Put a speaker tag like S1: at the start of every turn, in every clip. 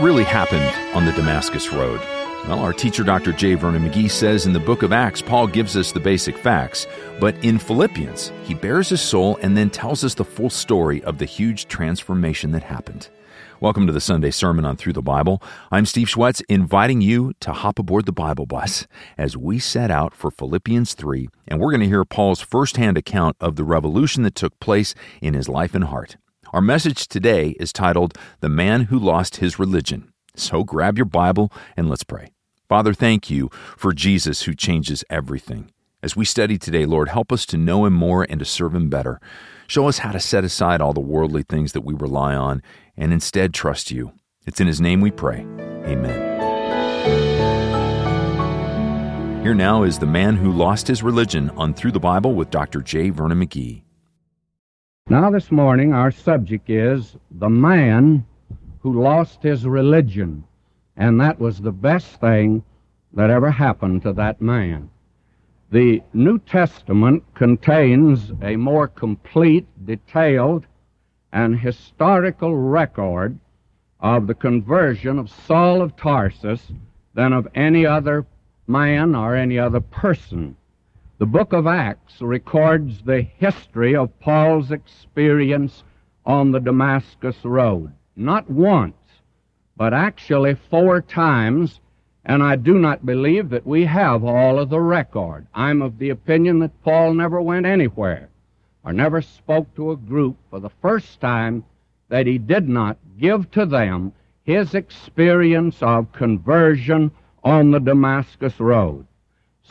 S1: Really happened on the Damascus Road? Well, our teacher, Dr. J. Vernon McGee, says in the book of Acts, Paul gives us the basic facts, but in Philippians, he bares his soul and then tells us the full story of the huge transformation that happened. Welcome to the Sunday Sermon on Thru the Bible. I'm Steve Schwetz, inviting you to hop aboard the Bible bus as we set out for Philippians 3, and we're going to hear Paul's firsthand account of the revolution that took place in his life and heart. Our message today is titled The Man Who Lost His Religion. So grab your Bible and let's pray. Father, thank you for Jesus who changes everything. As we study today, Lord, help us to know Him more and to serve Him better. Show us how to set aside all the worldly things that we rely on and instead trust you. It's in His name we pray. Amen. Here now is the man who lost his religion on Thru the Bible with Dr. J. Vernon McGee.
S2: Now, this morning, our subject is the man who lost his religion. And that was the best thing that ever happened to that man. The New Testament contains a more complete, detailed, and historical record of the conversion of Saul of Tarsus than of any other man or any other person. The book of Acts records the history of Paul's experience on the Damascus Road. Not once, but actually four times, and I do not believe that we have all of the record. I'm of the opinion that Paul never went anywhere or never spoke to a group for the first time that he did not give to them his experience of conversion on the Damascus Road.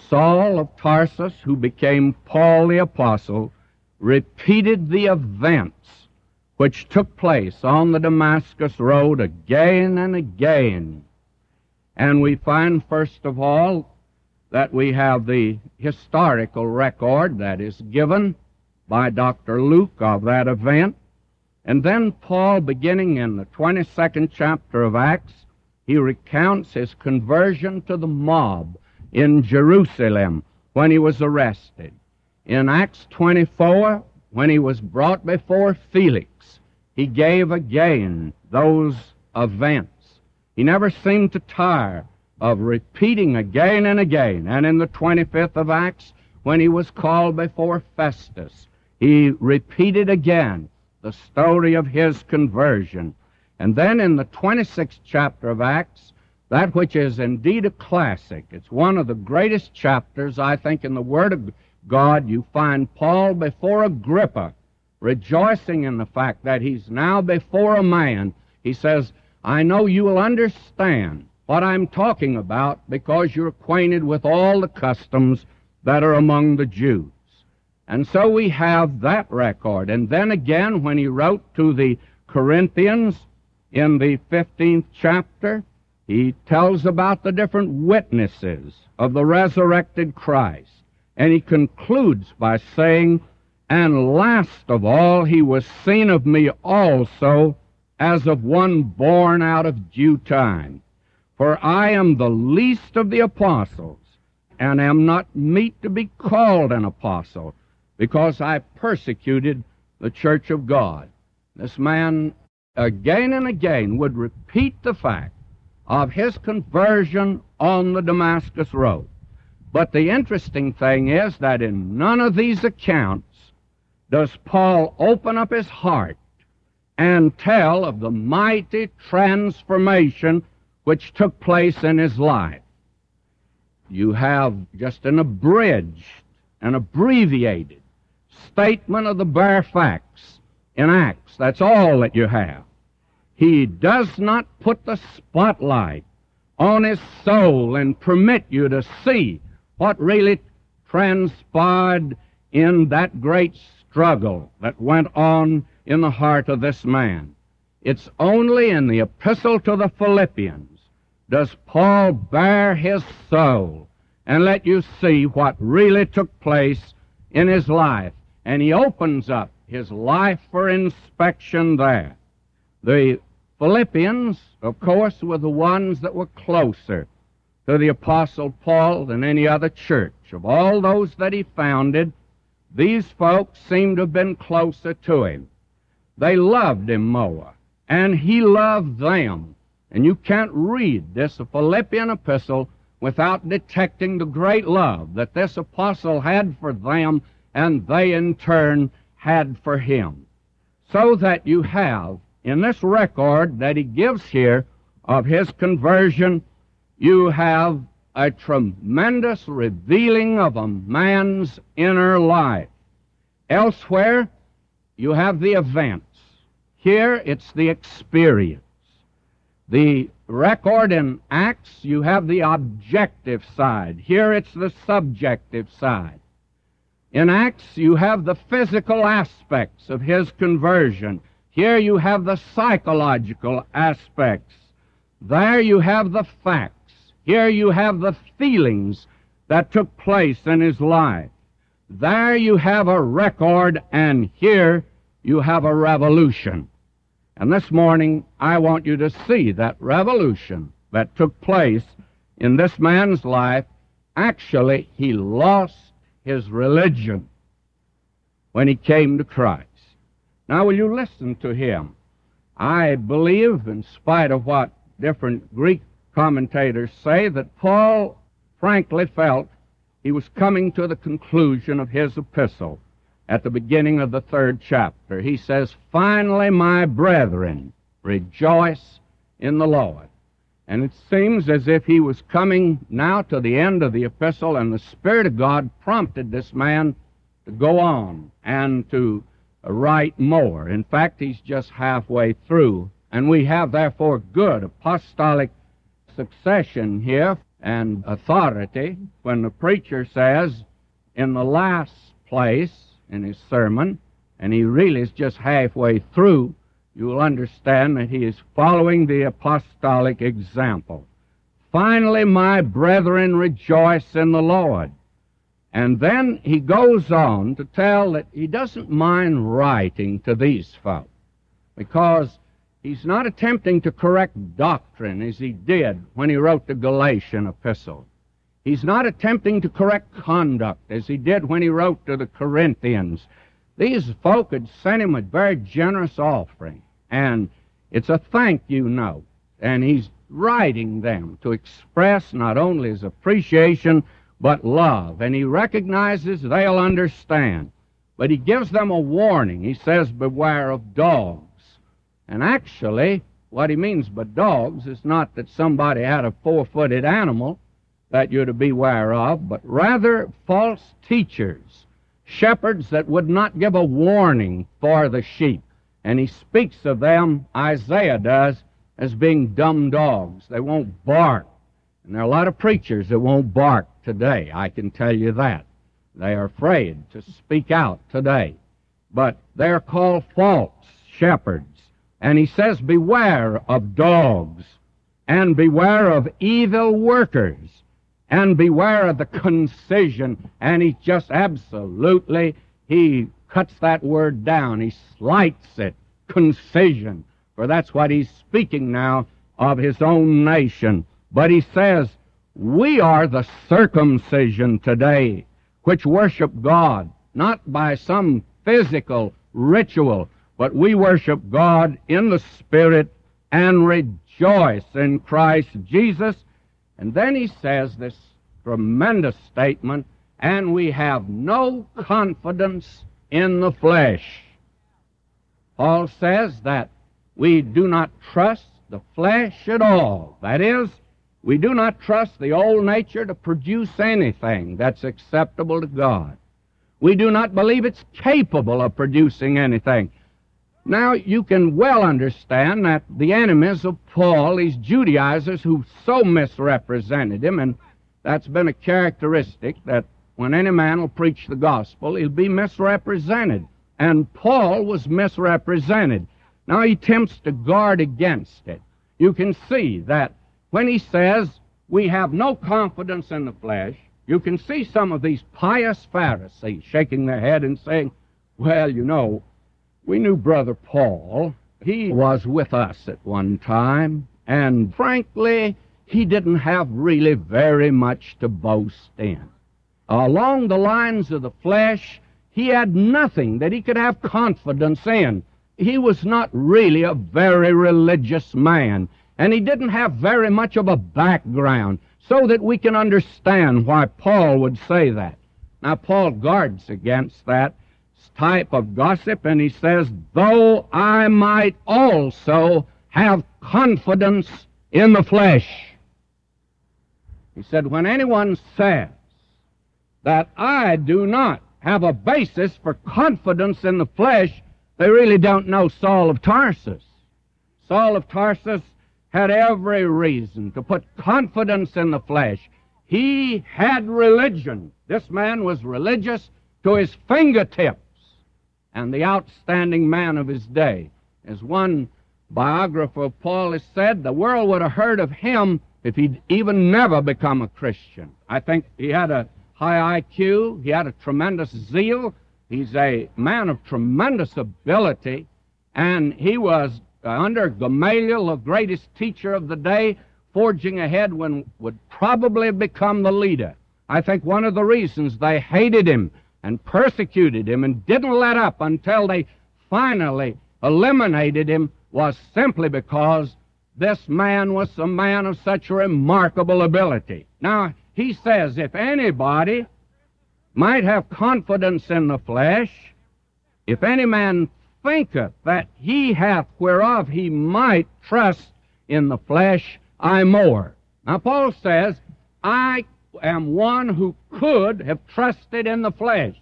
S2: Saul of Tarsus, who became Paul the Apostle, repeated the events which took place on the Damascus Road again and again. And we find, first of all, that we have the historical record that is given by Dr. Luke of that event. And then Paul, beginning in the 22nd chapter of Acts, he recounts his conversion to the mob in Jerusalem when he was arrested. In Acts 24, when he was brought before Felix, he gave again those events. He never seemed to tire of repeating again and again. And in the 25th of Acts, when he was called before Festus, he repeated again the story of his conversion. And then in the 26th chapter of Acts, that which is indeed a classic. It's one of the greatest chapters, I think, in the Word of God. You find Paul before Agrippa, rejoicing in the fact that he's now before a man. He says, I know you will understand what I'm talking about because you're acquainted with all the customs that are among the Jews. And so we have that record. And then again, when he wrote to the Corinthians in the 15th chapter, he tells about the different witnesses of the resurrected Christ. And he concludes by saying, And last of all, he was seen of me also as of one born out of due time. For I am the least of the apostles, and am not meet to be called an apostle, because I persecuted the church of God. This man again and again would repeat the fact of his conversion on the Damascus Road. But the interesting thing is that in none of these accounts does Paul open up his heart and tell of the mighty transformation which took place in his life. You have just an abridged, an abbreviated statement of the bare facts in Acts. That's all that you have. He does not put the spotlight on his soul and permit you to see what really transpired in that great struggle that went on in the heart of this man. It's only in the epistle to the Philippians does Paul bare his soul and let you see what really took place in his life. And he opens up his life for inspection there. The Philippians, of course, were the ones that were closer to the Apostle Paul than any other church. Of all those that he founded, these folks seem to have been closer to him. They loved him more, and he loved them And you can't read this Philippian epistle without detecting the great love that this apostle had for them and they in turn had for him. So that you have in this record that he gives here of his conversion, you have a tremendous revealing of a man's inner life. Elsewhere, you have the events. Here, it's the experience. The record in Acts, you have the objective side. Here, it's the subjective side. In Acts, you have the physical aspects of his conversion. Here, you have the psychological aspects. There, you have the facts. Here you have the feelings that took place in his life. There you have a record, and here you have a revolution. And this morning, I want you to see that revolution that took place in this man's life. Actually, he lost his religion when he came to Christ. Now, will you listen to him? I believe, in spite of what different Greek commentators say that Paul frankly felt he was coming to the conclusion of his epistle at the beginning of the third chapter. He says, Finally, my brethren, rejoice in the Lord. And it seems as if he was coming now to the end of the epistle, and the Spirit of God prompted this man to go on and to Uh, write more. In fact, he's just halfway through. And we have, therefore, good apostolic succession here and authority when the preacher says in the last place in his sermon, and he really is just halfway through, you will understand that he is following the apostolic example. Finally, my brethren, rejoice in the Lord. And then he goes on to tell that he doesn't mind writing to these folk because He's not attempting to correct doctrine as he did when he wrote the Galatian epistle. He's not attempting to correct conduct as he did when he wrote to the Corinthians. These folk had sent him a very generous offering, and it's a thank you note. And he's writing them to express not only his appreciation, but love. And he recognizes they'll understand. But he gives them a warning. He says, Beware of dogs. And actually, what he means by dogs is not that somebody had a four footed animal that you're to beware of, but rather false teachers, shepherds that would not give a warning for the sheep. And he speaks of them, Isaiah does, as being dumb dogs. They won't bark. And there are a lot of preachers that won't bark today, I can tell you that. They are afraid to speak out today. But they're called false shepherds. And he says, Beware of dogs, and beware of evil workers, and beware of the concision. And he just absolutely, he cuts that word down. He slights it. Concision. For that's what he's speaking now of his own nation. But he says, We are the circumcision today, which worship God, not by some physical ritual, but we worship God in the Spirit and rejoice in Christ Jesus. And then he says this tremendous statement, and we have no confidence in the flesh. Paul says that we do not trust the flesh at all. That is, we do not trust the old nature to produce anything that's acceptable to God. We do not believe it's capable of producing anything. Now, you can well understand that the enemies of Paul, these Judaizers who so misrepresented him, and that's been a characteristic that when any man will preach the gospel, he'll be misrepresented. And Paul was misrepresented. Now he attempts to guard against it. You can see that when he says, We have no confidence in the flesh, you can see some of these pious Pharisees shaking their head and saying, Well, you know, we knew Brother Paul. He was with us at one time, and frankly, he didn't have really very much to boast in. Along the lines of the flesh, he had nothing that he could have confidence in. He was not really a very religious man. And he didn't have very much of a background so that we can understand why Paul would say that. Now, Paul guards against that type of gossip, and he says, Though I might also have confidence in the flesh. He said, When anyone says that I do not have a basis for confidence in the flesh, they really don't know Saul of Tarsus. Saul of Tarsus had every reason to put confidence in the flesh. He had religion. This man was religious to his fingertips and the outstanding man of his day. As one biographer of Paul has said, the world would have heard of him if he'd even never become a Christian. I think he had a high IQ, he had a tremendous zeal, he's a man of tremendous ability, and he was uh, under Gamaliel, the greatest teacher of the day, forging ahead when would probably become the leader. I think one of the reasons they hated him and persecuted him and didn't let up until they finally eliminated him was simply because this man was a man of such remarkable ability. Now, he says if anybody might have confidence in the flesh, if any man thinketh that he hath whereof he might trust in the flesh, I more. Now, Paul says, I am one who could have trusted in the flesh.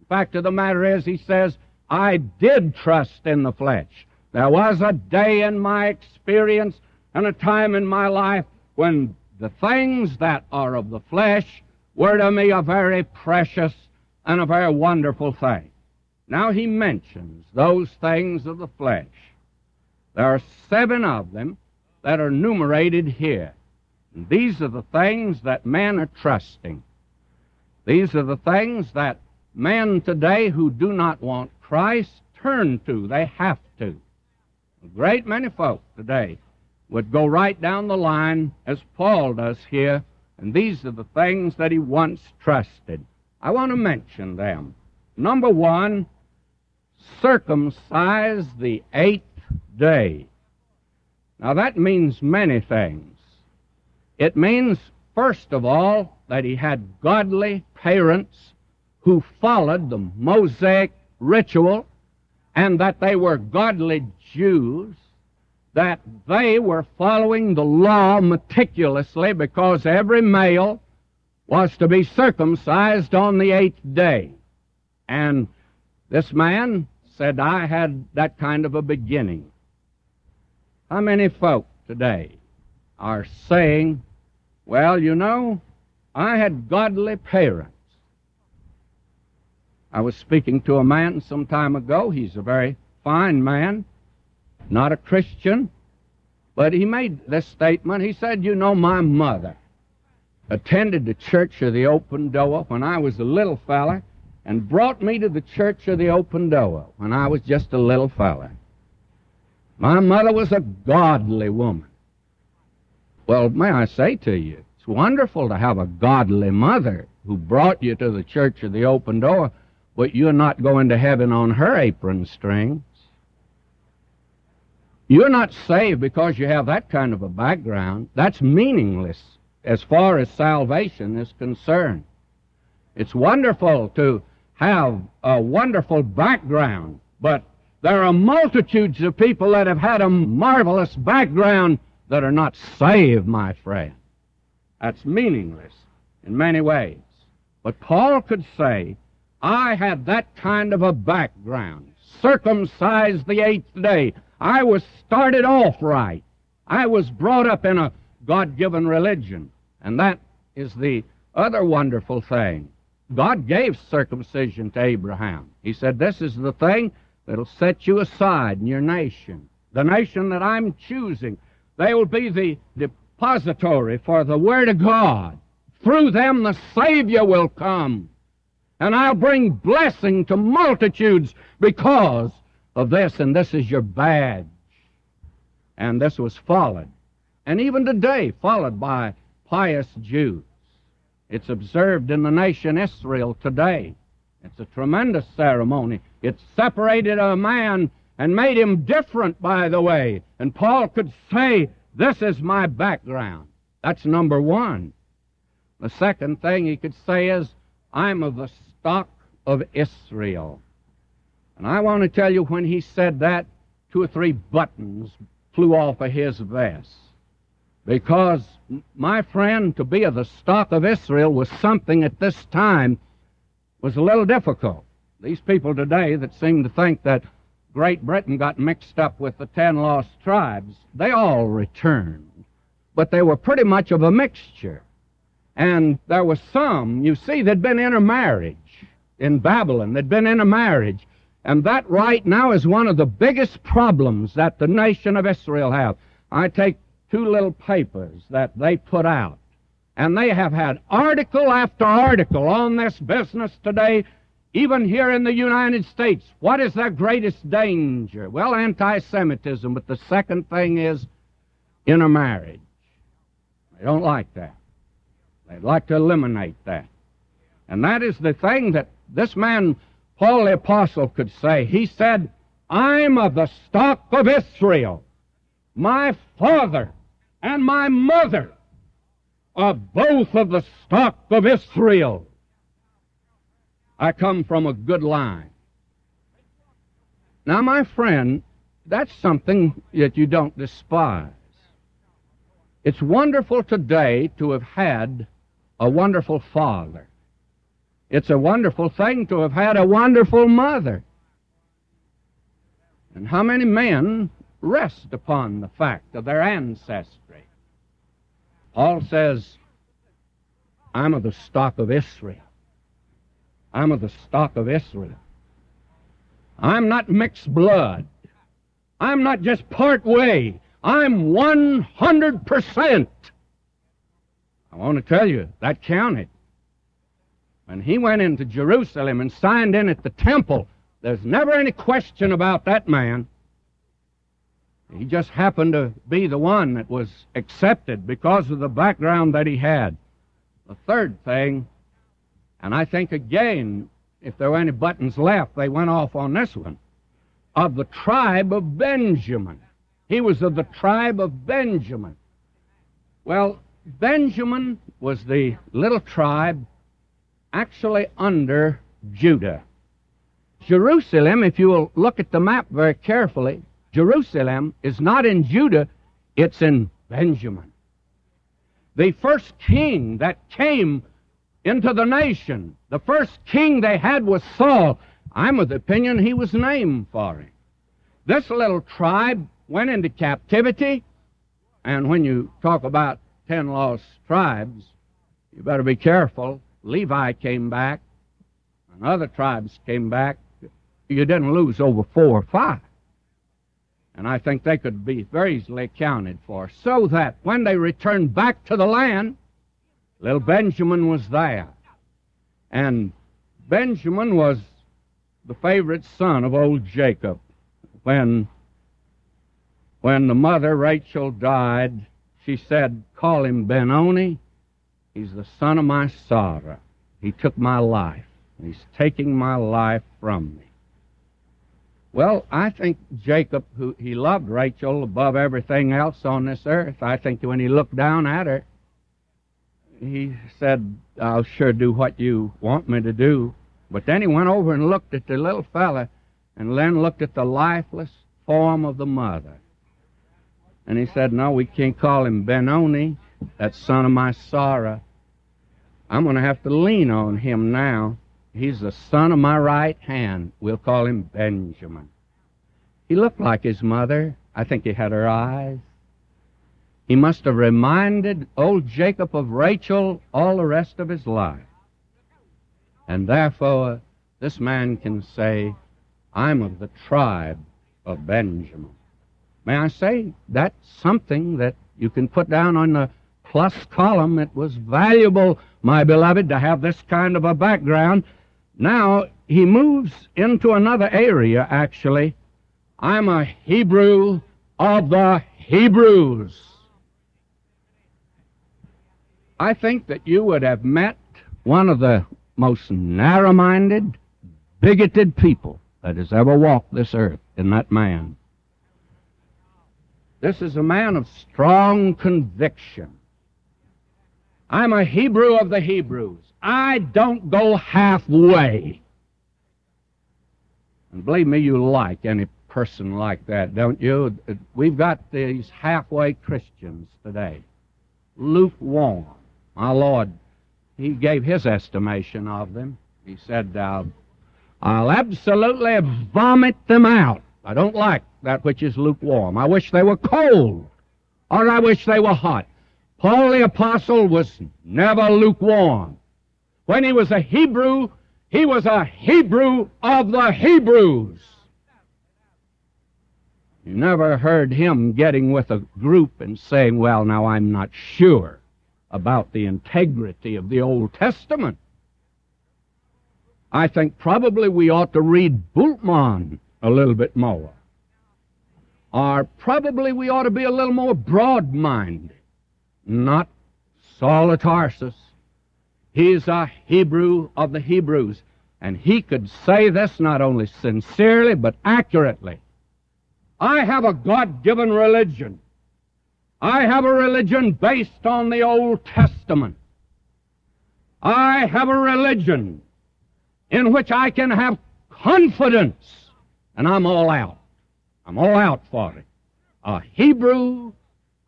S2: The fact of the matter is, he says, I did trust in the flesh. There was a day in my experience and a time in my life when the things that are of the flesh were to me a very precious and a very wonderful thing. Now he mentions those things of the flesh. There are seven of them that are enumerated here. And these are the things that men are trusting. These are the things that men today who do not want Christ turn to. They have to. A great many folk today would go right down the line as Paul does here, and these are the things that he once trusted. I want to mention them. Number one, circumcise the eighth day. Now that means many things. It means, first of all, that he had godly parents who followed the Mosaic ritual and that they were godly Jews, that they were following the law meticulously because every male was to be circumcised on the eighth day. And this man said, I had that kind of a beginning. How many folk today are saying, well, you know, I had godly parents. I was speaking to a man some time ago. He's a very fine man, not a Christian, but he made this statement. He said, You know, my mother attended the Church of the Open Door when I was a little fella and brought me to the Church of the Open Door when I was just a little fella. My mother was a godly woman. Well, may I say to you, it's wonderful to have a godly mother who brought you to the Church of the Open Door, but you're not going to heaven on her apron strings. You're not saved because you have that kind of a background. That's meaningless as far as salvation is concerned. It's wonderful to have a wonderful background, but there are multitudes of people that have had a marvelous background that are not saved, my friend. That's meaningless in many ways. But Paul could say, I had that kind of a background, circumcised the eighth day. I was started off right. I was brought up in a God given religion. And that is the other wonderful thing. God gave circumcision to Abraham. He said, This is the thing that'll set you aside in your nation. The nation that I'm choosing. They will be the depository for the Word of God. Through them the Savior will come. And I'll bring blessing to multitudes because of this, and this is your badge. And this was followed. And even today, followed by pious Jews. It's observed in the nation Israel today. It's a tremendous ceremony. It separated a man and made him different, by the way. And Paul could say This is my background. That's number one. The second thing he could say is, I'm of the stock of Israel. And I want to tell you, when he said that, two or three buttons flew off of his vest. Because, my friend, to be of the stock of Israel was something at this time was a little difficult. These people today that seem to think that Great Britain got mixed up with the ten lost tribes, they all returned. But they were pretty much of a mixture. And there were some, you see, that'd been intermarriage in Babylon, they'd been intermarriage. And that right now is one of the biggest problems that the nation of Israel have. I take two little papers that they put out, and they have had article after article on this business today, even here in the United States. What is their greatest danger? Well, anti Semitism, but the second thing is intermarriage. They don't like that. They'd like to eliminate that. And that is the thing that this man Paul the Apostle could say. He said, I'm of the stock of Israel. My father and my mother are both of the stock of Israel. I come from a good line. Now, my friend, that's something that you don't despise. It's wonderful today to have had a wonderful father. It's a wonderful thing to have had a wonderful mother. And how many men rest upon the fact of their ancestry? Paul says, I'm of the stock of Israel. I'm of the stock of Israel. I'm not mixed blood. I'm not just part way. I'm 100%. I want to tell you, that counted. When he went into Jerusalem and signed in at the temple, there's never any question about that man. He just happened to be the one that was accepted because of the background that he had. The third thing, and I think again, if there were any buttons left, they went off on this one, of the tribe of Benjamin. He was of the tribe of Benjamin. Well, Benjamin was the little tribe actually under Judah. Jerusalem, if you will look at the map very carefully, Jerusalem is not in Judah, it's in Benjamin. The first king that came into the nation, the first king they had was Saul. I'm of the opinion he was named for him. This little tribe went into captivity, and when you talk about ten lost tribes, you better be careful Levi came back, and other tribes came back, you didn't lose over four or five. And I think they could be very easily accounted for, so that when they returned back to the land, little Benjamin was there. And Benjamin was the favorite son of old Jacob. When, when the mother, Rachel, died, she said, Call him Benoni, He's the son of my sorrow. He took my life. He's taking my life from me. Well, I think Jacob, who he loved Rachel above everything else on this earth, I think when he looked down at her, he said, I'll sure do what you want me to do. But then he went over and looked at the little fella and then looked at the lifeless form of the mother. And he said, No, we can't call him Benoni that son of my sorrow. I'm going to have to lean on him now. He's the son of my right hand. We'll call him Benjamin. He looked like his mother. I think he had her eyes. He must have reminded old Jacob of Rachel all the rest of his life. And therefore, this man can say, I'm of the tribe of Benjamin. May I say, that's something that you can put down on the plus column. It was valuable, my beloved, to have this kind of a background. Now, he moves into another area, actually. I'm a Hebrew of the Hebrews. I think that you would have met one of the most narrow minded, bigoted people that has ever walked this earth in that man. This is a man of strong conviction. I'm a Hebrew of the Hebrews. I don't go halfway. And believe me, you like any person like that, don't you? We've got these halfway Christians today. Lukewarm. My Lord, He gave His estimation of them. He said, uh, I'll absolutely vomit them out. I don't like that which is lukewarm. I wish they were cold, or I wish they were hot. Paul the Apostle was never lukewarm. When he was a Hebrew, he was a Hebrew of the Hebrews. You never heard him getting with a group and saying, Well, now I'm not sure about the integrity of the Old Testament. I think probably we ought to read Bultmann a little bit more. Or probably we ought to be a little more broad minded. Not Saul of Tarsus. He's a Hebrew of the Hebrews. And he could say this not only sincerely, but accurately. I have a God given religion. I have a religion based on the Old Testament. I have a religion in which I can have confidence, and I'm all out. I'm all out for it. A Hebrew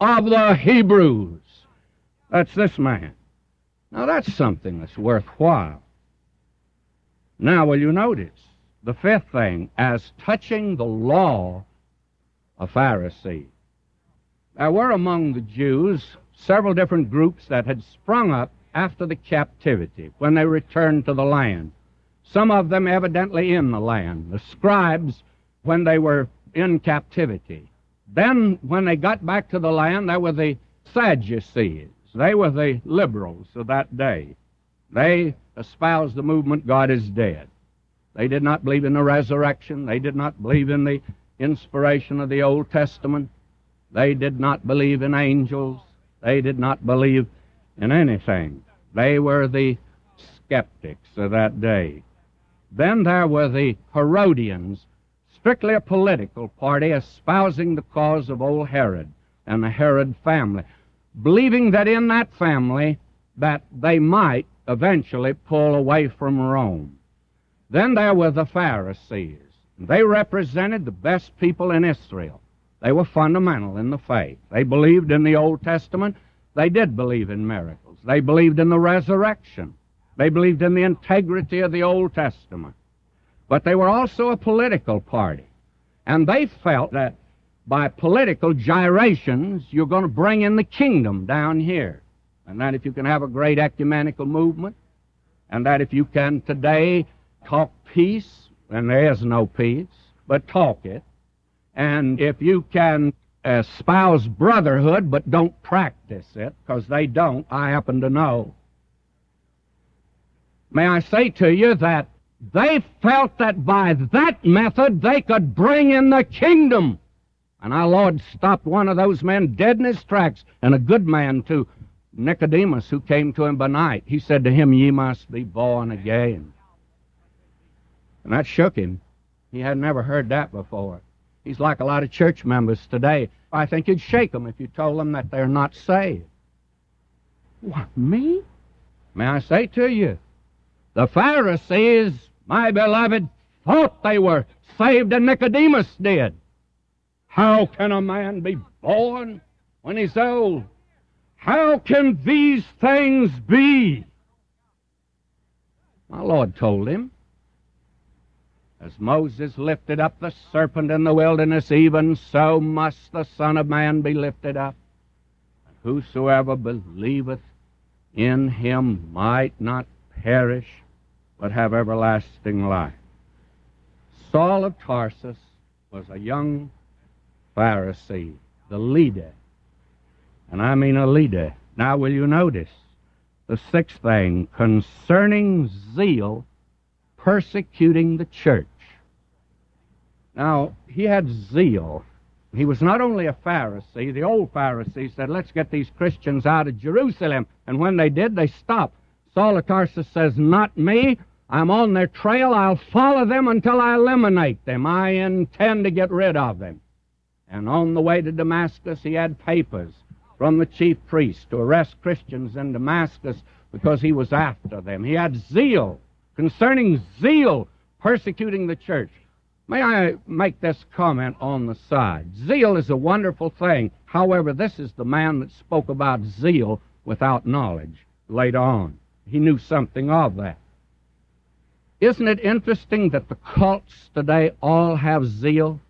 S2: of the Hebrews. That's this man. Now that's something that's worthwhile. Now, will you notice the fifth thing as touching the law of Pharisee? There were among the Jews several different groups that had sprung up after the captivity when they returned to the land. Some of them evidently in the land. The scribes when they were in captivity. Then, when they got back to the land, there were the Sadducees. They were the liberals of that day. They espoused the movement God is dead. They did not believe in the resurrection. They did not believe in the inspiration of the Old Testament. They did not believe in angels. They did not believe in anything. They were the skeptics of that day. Then there were the Herodians, strictly a political party espousing the cause of old Herod and the Herod family, believing that in that family that they might eventually pull away from Rome. Then there were the Pharisees. They represented the best people in Israel. They were fundamental in the faith. They believed in the Old Testament. They did believe in miracles. They believed in the resurrection. They believed in the integrity of the Old Testament. But they were also a political party. And they felt that by political gyrations, you're going to bring in the kingdom down here. And that if you can have a great ecumenical movement, and that if you can today talk peace, and there is no peace, but talk it, and if you can espouse brotherhood but don't practice it, because they don't, I happen to know. May I say to you that they felt that by that method they could bring in the kingdom. And our Lord stopped one of those men dead in his tracks, and a good man too, Nicodemus, who came to him by night. He said to him, Ye must be born again. And that shook him. He had never heard that before. He's like a lot of church members today. I think you'd shake them if you told them that they're not saved. What, me? May I say to you, the Pharisees, my beloved, thought they were saved, and Nicodemus did. How can a man be born when he's old? How can these things be? My Lord told him, as Moses lifted up the serpent in the wilderness, even so must the Son of Man be lifted up. And whosoever believeth in him might not perish, but have everlasting life. Saul of Tarsus was a young Pharisee, the leader. And I mean a leader. Now, will you notice the sixth thing concerning zeal persecuting the church. Now, he had zeal. He was not only a Pharisee, the old Pharisee said, Let's get these Christians out of Jerusalem. And when they did, they stopped. Saul of Tarsus says, Not me. I'm on their trail. I'll follow them until I eliminate them. I intend to get rid of them. And on the way to Damascus, he had papers from the chief priest to arrest Christians in Damascus because he was after them. He had zeal concerning zeal persecuting the church. May I make this comment on the side? Zeal is a wonderful thing. However, this is the man that spoke about zeal without knowledge later on. He knew something of that. Isn't it interesting that the cults today all have zeal?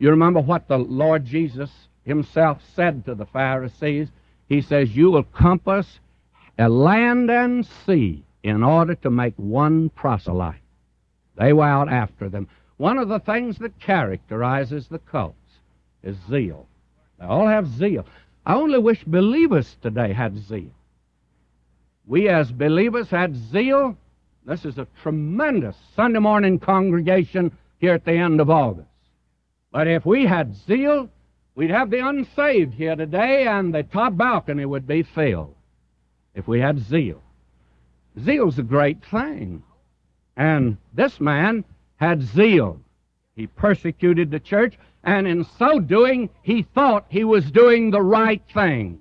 S2: You remember what the Lord Jesus himself said to the Pharisees? He says, You will compass a land and sea in order to make one proselyte. They were out after them. One of the things that characterizes the cults is zeal. They all have zeal. I only wish believers today had zeal. We as believers had zeal. This is a tremendous Sunday morning congregation here at the end of August. But if we had zeal, we'd have the unsaved here today and the top balcony would be filled if we had zeal. Zeal's a great thing. And this man had zeal. He persecuted the church, and in so doing, he thought he was doing the right thing.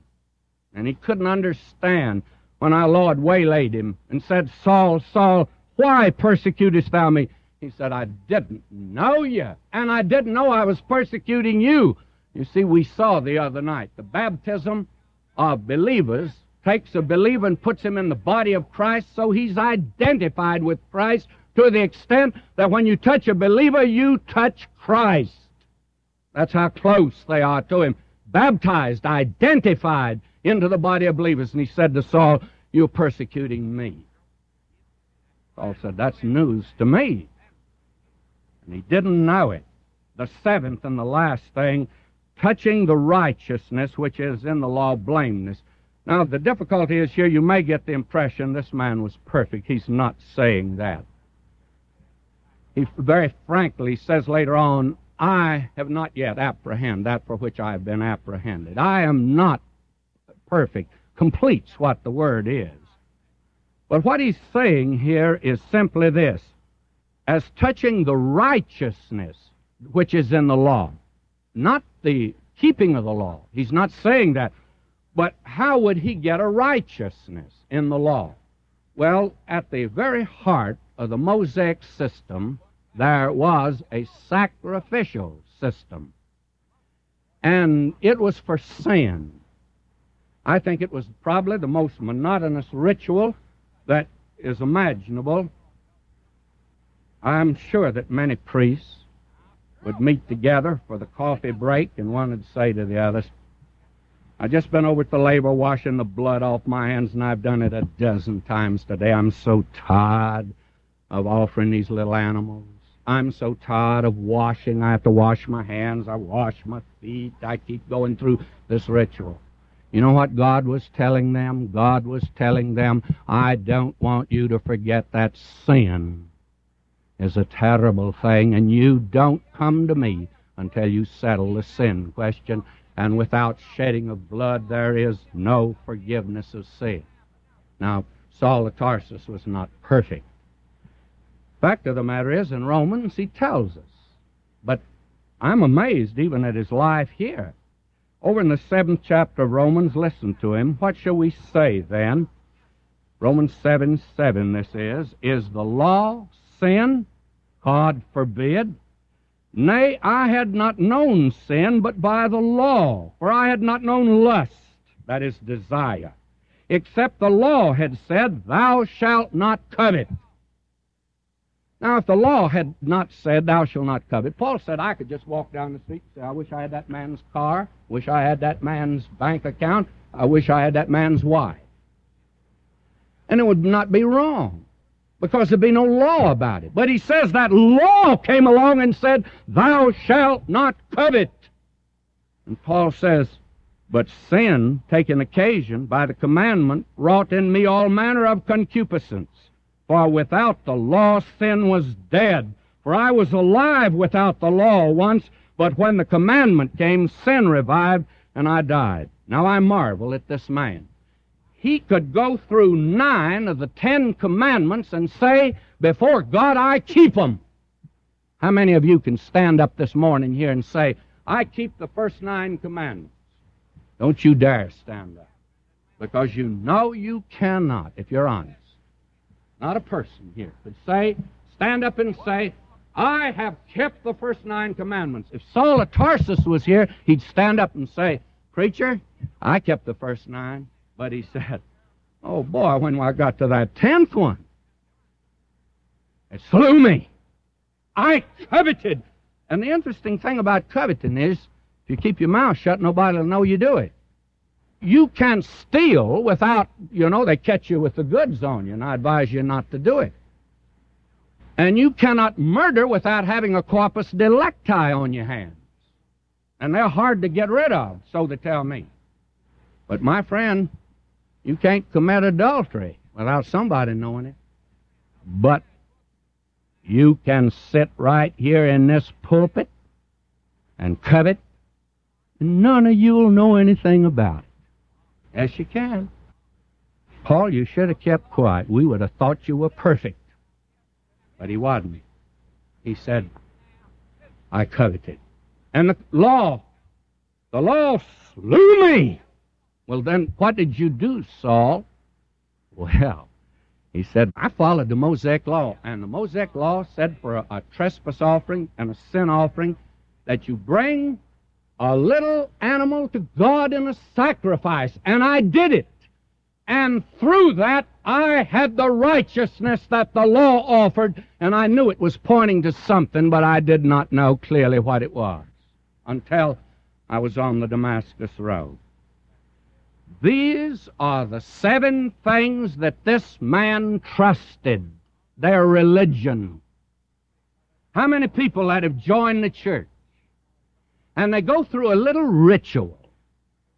S2: And he couldn't understand when our Lord waylaid him and said, Saul, Saul, why persecutest thou me? He said, I didn't know you, and I didn't know I was persecuting you. You see, we saw the other night the baptism of believers takes a believer and puts him in the body of Christ so he's identified with Christ to the extent that when you touch a believer, you touch Christ. That's how close they are to him. Baptized, identified into the body of believers. And he said to Saul, You're persecuting me. Saul said, That's news to me. And he didn't know it. The seventh and the last thing, touching the righteousness which is in the law blameless. Now, the difficulty is here you may get the impression this man was perfect. He's not saying that. He very frankly says later on, I have not yet apprehended that for which I have been apprehended. I am not perfect. Completes what the word is. But what he's saying here is simply this as touching the righteousness which is in the law, not the keeping of the law. He's not saying that. But how would he get a righteousness in the law? Well, at the very heart of the Mosaic system, there was a sacrificial system. And it was for sin. I think it was probably the most monotonous ritual that is imaginable. I'm sure that many priests would meet together for the coffee break and one would say to the others, I've just been over to the laver washing the blood off my hands, and I've done it a dozen times today. I'm so tired of offering these little animals. I'm so tired of washing. I have to wash my hands. I wash my feet. I keep going through this ritual. You know what God was telling them? God was telling them, I don't want you to forget that sin is a terrible thing, and you don't come to me until you settle the sin question and without shedding of blood there is no forgiveness of sin. Now, Saul of Tarsus was not perfect. Fact of the matter is, in Romans, he tells us. But I'm amazed even at his life here. Over in the seventh chapter of Romans, listen to him. What shall we say then? Romans 7 7, this is. Is the law sin? God forbid. Nay, I had not known sin but by the law, for I had not known lust, that is, desire, except the law had said, Thou shalt not covet. Now, if the law had not said, Thou shalt not covet, Paul said, I could just walk down the street and say, I wish I had that man's car, wish I had that man's bank account, I wish I had that man's wife. And it would not be wrong because there'd be no law about it. But he says that law came along and said, Thou shalt not covet. And Paul says, But sin, taking occasion by the commandment, wrought in me all manner of concupiscence. For without the law, sin was dead. For I was alive without the law once, but when the commandment came, sin revived, and I died. Now I marvel at this man he could go through nine of the Ten Commandments and say, Before God, I keep them. How many of you can stand up this morning here and say, I keep the first nine commandments. Don't you dare stand up. Because you know you cannot, if you're honest. Not a person here could say, stand up and say, I have kept the first nine commandments. If Saul of Tarsus was here, he'd stand up and say, Preacher, I kept the first nine. But he said, Oh boy, when I got to that tenth one, it slew me. I coveted. And the interesting thing about coveting is, if you keep your mouth shut, nobody will know you do it. You can steal without, you know, they catch you with the goods on you, and I advise you not to do it. And you cannot murder without having a corpus delicti on your hands. And they're hard to get rid of, so they tell me. But my friend, you can't commit adultery without somebody knowing it. But you can sit right here in this pulpit and covet, and none of you'll know anything about it. Yes, you can. Paul, you should have kept quiet. We would have thought you were perfect. But he wasn't. He said, I coveted. And the law, the law slew me. Well, then, what did you do, Saul? Well, he said, I followed the Mosaic law, and the Mosaic law said for a, a, trespass offering and a sin offering that you bring a little animal to God in a sacrifice, and I did it. And through that, I had the righteousness that the law offered, and I knew it was pointing to something, but I did not know clearly what it was until I was on the Damascus Road. These are the seven things that this man trusted their religion. How many people that have joined the church and they go through a little ritual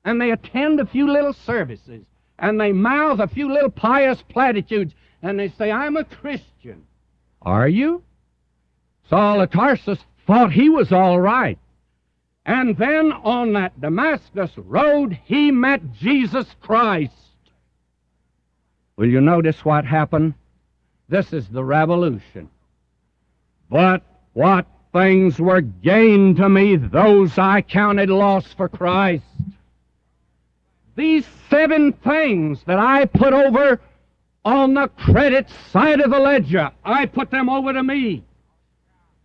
S2: and they attend a few little services and they mouth a few little pious platitudes and they say, I'm a Christian. Are you? Saul of Tarsus thought he was all right. And then on that Damascus road, he met Jesus Christ. Will you notice what happened? This is the revolution. But what things were gained to me, those I counted loss for Christ. These seven things that I put over on the credit side of the ledger, I put them over to me.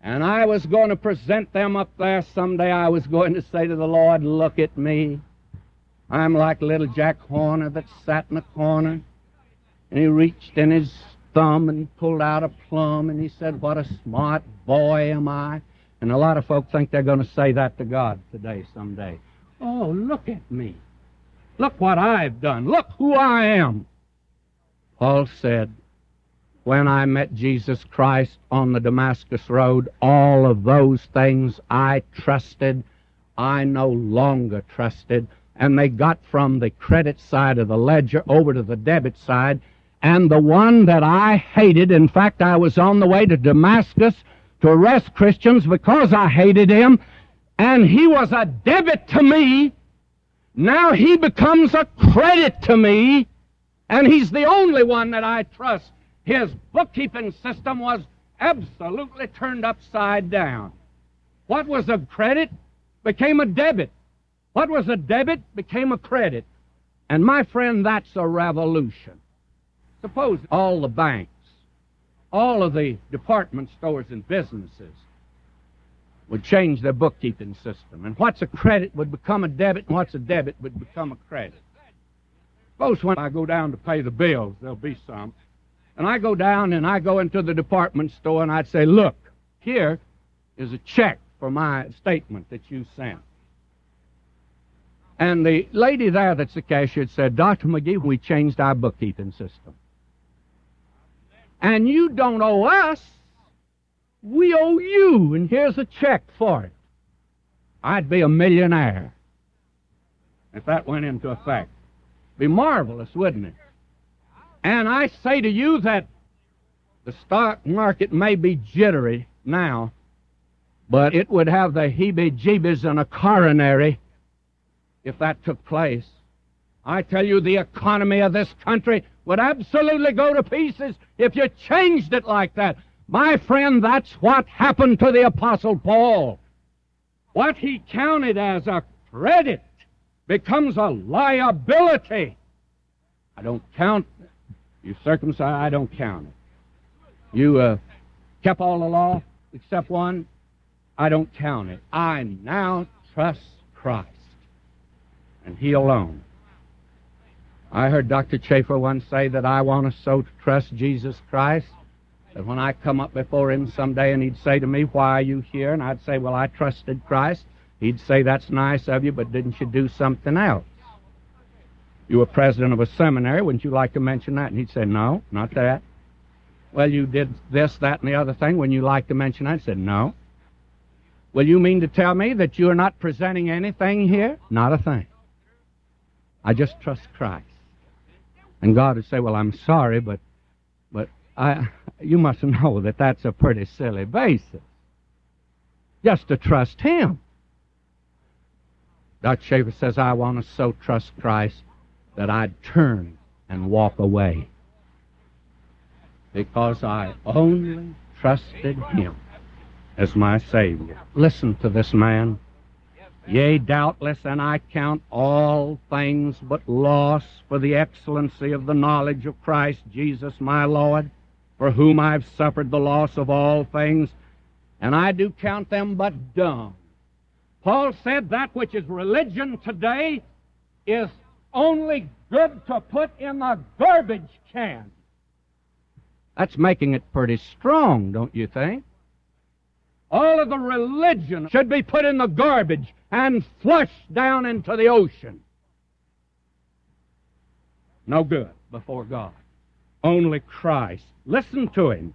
S2: And I was going to present them up there someday. I was going to say to the Lord, Look at me. I'm like little Jack Horner that sat in the corner. And he reached in his thumb and pulled out a plum and he said, What a smart boy am I. And a lot of folk think they're going to say that to God today, someday. Oh, look at me. Look what I've done. Look who I am. Paul said, when I met Jesus Christ on the Damascus Road, all of those things I trusted, I no longer trusted. And they got from the credit side of the ledger over to the debit side. And the one that I hated, in fact, I was on the way to Damascus to arrest Christians because I hated him, and he was a debit to me. Now he becomes a credit to me, and he's the only one that I trust his bookkeeping system was absolutely turned upside down. What was a credit became a debit. What was a debit became a credit. And my friend, that's a revolution. Suppose all the banks, all of the department stores and businesses would change their bookkeeping system. And what's a credit would become a debit, and what's a debit would become a credit. Suppose when I go down to pay the bills, there'll be some. And I go down and I go into the department store and I'd say, look, here is a check for my statement that you sent. And the lady there that's the cashier said, Dr. McGee, we changed our bookkeeping system. And you don't owe us. We owe you, and here's a check for it. I'd be a millionaire if that went into effect. Be marvelous, wouldn't it? And I say to you that the stock market may be jittery now, but it would have the heebie jeebies and a coronary if that took place. I tell you, the economy of this country would absolutely go to pieces if you changed it like that. My friend, that's what happened to the Apostle Paul. What he counted as a credit becomes a liability. I don't count you circumcised, I don't count it. You uh, kept all the law except one, I don't count it. I now trust Christ and He alone. I heard Dr. Chafer once say that I want to so trust Jesus Christ that when I come up before Him someday and He'd say to me, Why are you here? And I'd say, Well, I trusted Christ. He'd say, That's nice of you, but didn't you do something else? You were president of a seminary. Wouldn't you like to mention that? And he'd say, No, not that. Well, you did this, that, and the other thing. Wouldn't you like to mention that? I said, No. Well, you mean to tell me that you are not presenting anything here? Not a thing. I just trust Christ. And God would say, Well, I'm sorry, but but I you must know that that's a pretty silly basis. Just to trust Him. Dr. Chafer says, I want to so trust Christ that I'd turn and walk away because I only trusted Him as my Savior. Listen to this man. Yea, doubtless, and I count all things but loss for the excellency of the knowledge of Christ Jesus my Lord, for whom I've suffered the loss of all things, and I do count them but dung. Paul said that which is religion today is only good to put in the garbage can. That's making it pretty strong, don't you think? All of the religion should be put in the garbage and flushed down into the ocean. No good before God. Only Christ. Listen to him.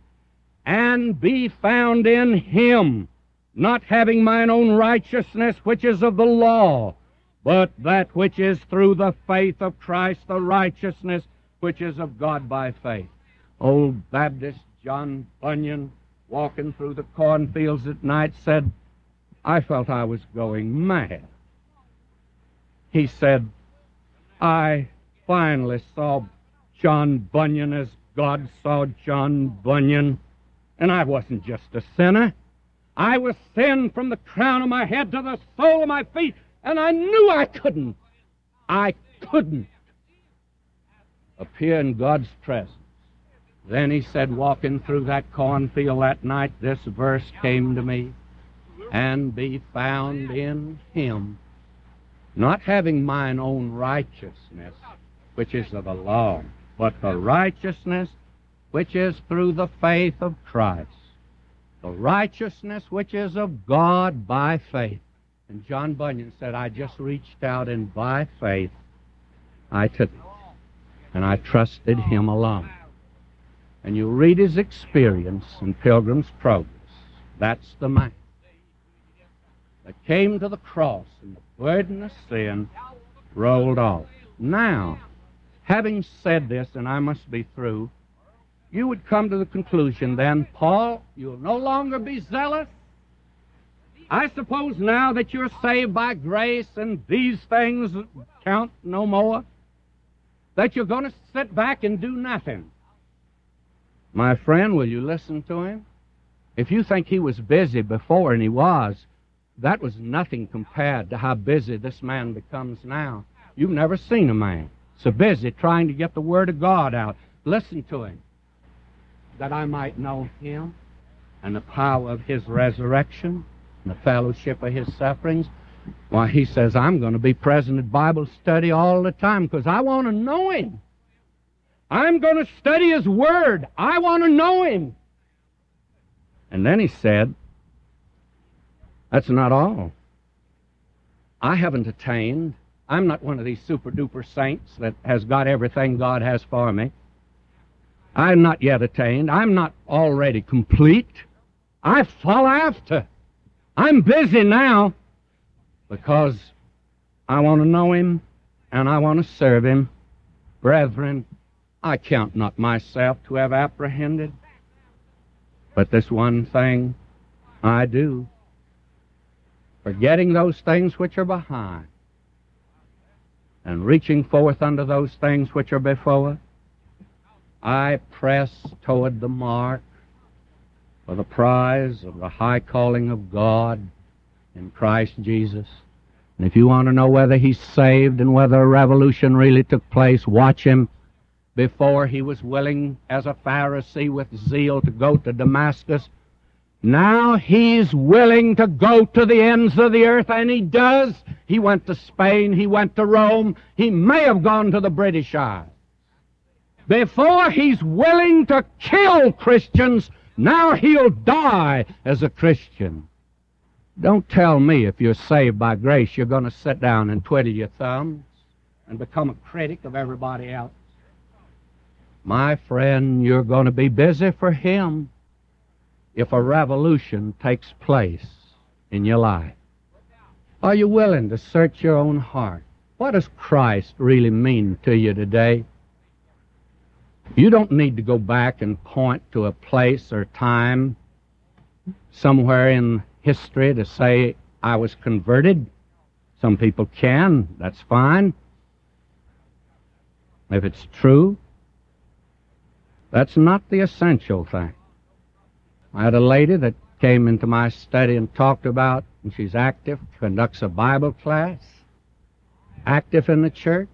S2: And be found in him, not having mine own righteousness, which is of the law but that which is through the faith of Christ, the righteousness which is of God by faith. Old Baptist John Bunyan, walking through the cornfields at night, said, I felt I was going mad. He said, I finally saw John Bunyan as God saw John Bunyan, and I wasn't just a sinner. I was sin from the crown of my head to the sole of my feet. And I knew I couldn't. I couldn't appear in God's presence. Then he said, walking through that cornfield that night, this verse came to me and be found in him, not having mine own righteousness, which is of the law, but the righteousness which is through the faith of Christ, the righteousness which is of God by faith. And John Bunyan said, I just reached out and by faith I took it. And I trusted him alone. And you read his experience in Pilgrim's Progress. That's the man that came to the cross and the burden of sin rolled off. Now, having said this, and I must be through, you would come to the conclusion then, Paul, you'll no longer be zealous I suppose now that you're saved by grace and these things count no more, that you're going to sit back and do nothing. My friend, will you listen to him? If you think he was busy before, and he was, that was nothing compared to how busy this man becomes now. You've never seen a man so busy trying to get the Word of God out. Listen to him. That I might know him and the power of his resurrection the fellowship of his sufferings. Why, he says, I'm going to be present at Bible study all the time because I want to know him. I'm going to study his word. I want to know him. And then he said, That's not all. I haven't attained. I'm not one of these super duper saints that has got everything God has for me. I'm not yet attained. I'm not already complete. I fall after. I'm busy now because I want to know Him and I want to serve Him. Brethren, I count not myself to have apprehended, but this one thing I do, forgetting those things which are behind and reaching forth unto those things which are before, I press toward the mark for the prize of the high calling of God in Christ Jesus. And if you want to know whether he's saved and whether a revolution really took place, watch him before he was willing as a Pharisee with zeal to go to Damascus. Now he's willing to go to the ends of the earth, and he does. He went to Spain, he went to Rome, he may have gone to the British Isles. Before he's willing to kill Christians, now he'll die as a Christian. Don't tell me if you're saved by grace, you're going to sit down and twiddle your thumbs and become a critic of everybody else. My friend, you're going to be busy for Him if a revolution takes place in your life. Are you willing to search your own heart? What does Christ really mean to you today? You don't need to go back and point to a place or time somewhere in history to say I was converted. Some people can, that's fine. If it's true, that's not the essential thing. I had a lady that came into my study and talked about, and she's active, conducts a Bible class, active in the church.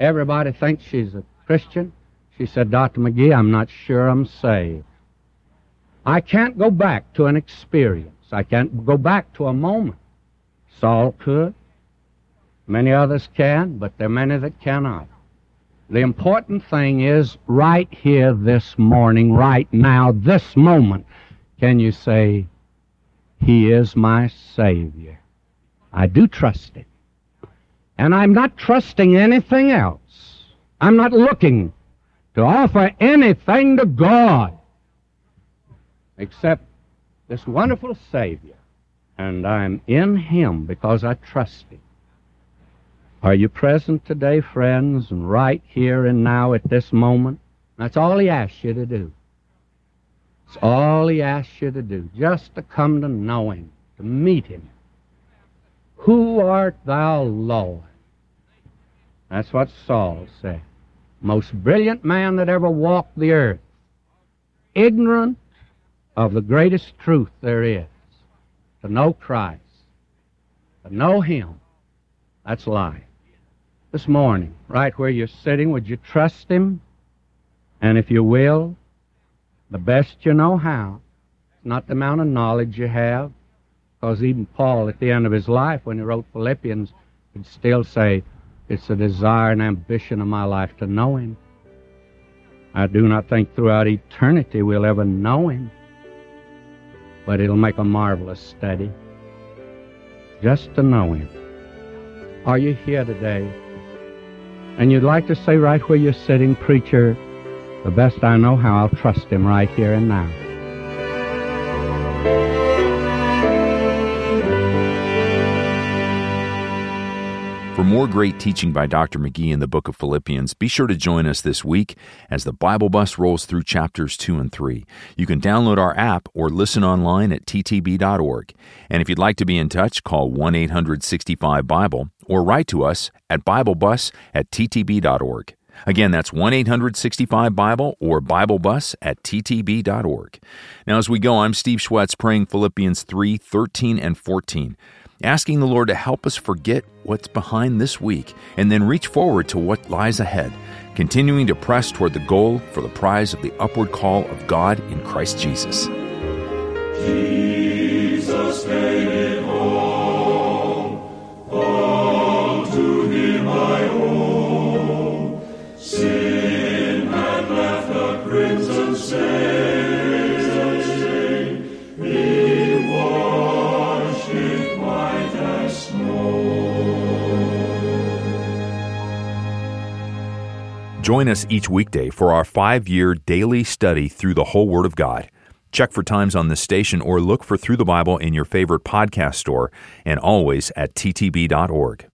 S2: Everybody thinks she's a Christian. She said, Dr. McGee, I'm not sure I'm saved. I can't go back to an experience. I can't go back to a moment. Saul could. Many others can, but there are many that cannot. The important thing is right here this morning, right now, this moment, can you say, He is my Savior? I do trust Him. And I'm not trusting anything else. I'm not looking to offer anything to God except this wonderful Savior. And I'm in Him because I trust Him. Are you present today, friends, and right here and now at this moment? That's all He asks you to do. It's all He asks you to do, just to come to know Him, to meet Him. Who art thou, Lord? That's what Saul said. Most brilliant man that ever walked the earth. Ignorant of the greatest truth there is to know Christ, to know Him. That's life. This morning, right where you're sitting, would you trust Him? And if you will, the best you know how. Not the amount of knowledge you have, because even Paul, at the end of his life, when he wrote Philippians, could still say, It's a desire and ambition of my life to know Him. I do not think throughout eternity we'll ever know Him but it'll make a marvelous study just to know Him. Are you here today? And you'd like to say right where you're sitting, Preacher, the best I know how, I'll trust Him right here and now.
S1: For more great teaching by Dr. McGee in the book of Philippians, be sure to join us this week as the Bible Bus rolls through chapters 2 and 3. You can download our app or listen online at ttb.org. And if you'd like to be in touch, call 1 800 65 Bible or write to us at BibleBus at ttb.org. Again, that's 1 800 65 Bible or BibleBus at ttb.org. Now, as we go, I'm Steve Schwetz praying Philippians 3 13 and 14 asking the Lord to help us forget what's behind this week and then reach forward to what lies ahead, continuing to press toward the goal for the prize of the upward call of God in Christ Jesus. Jesus Join us each weekday for our five year daily study through the whole Word of God. Check for times on this station or look for Thru the Bible in your favorite podcast store and always at ttb.org.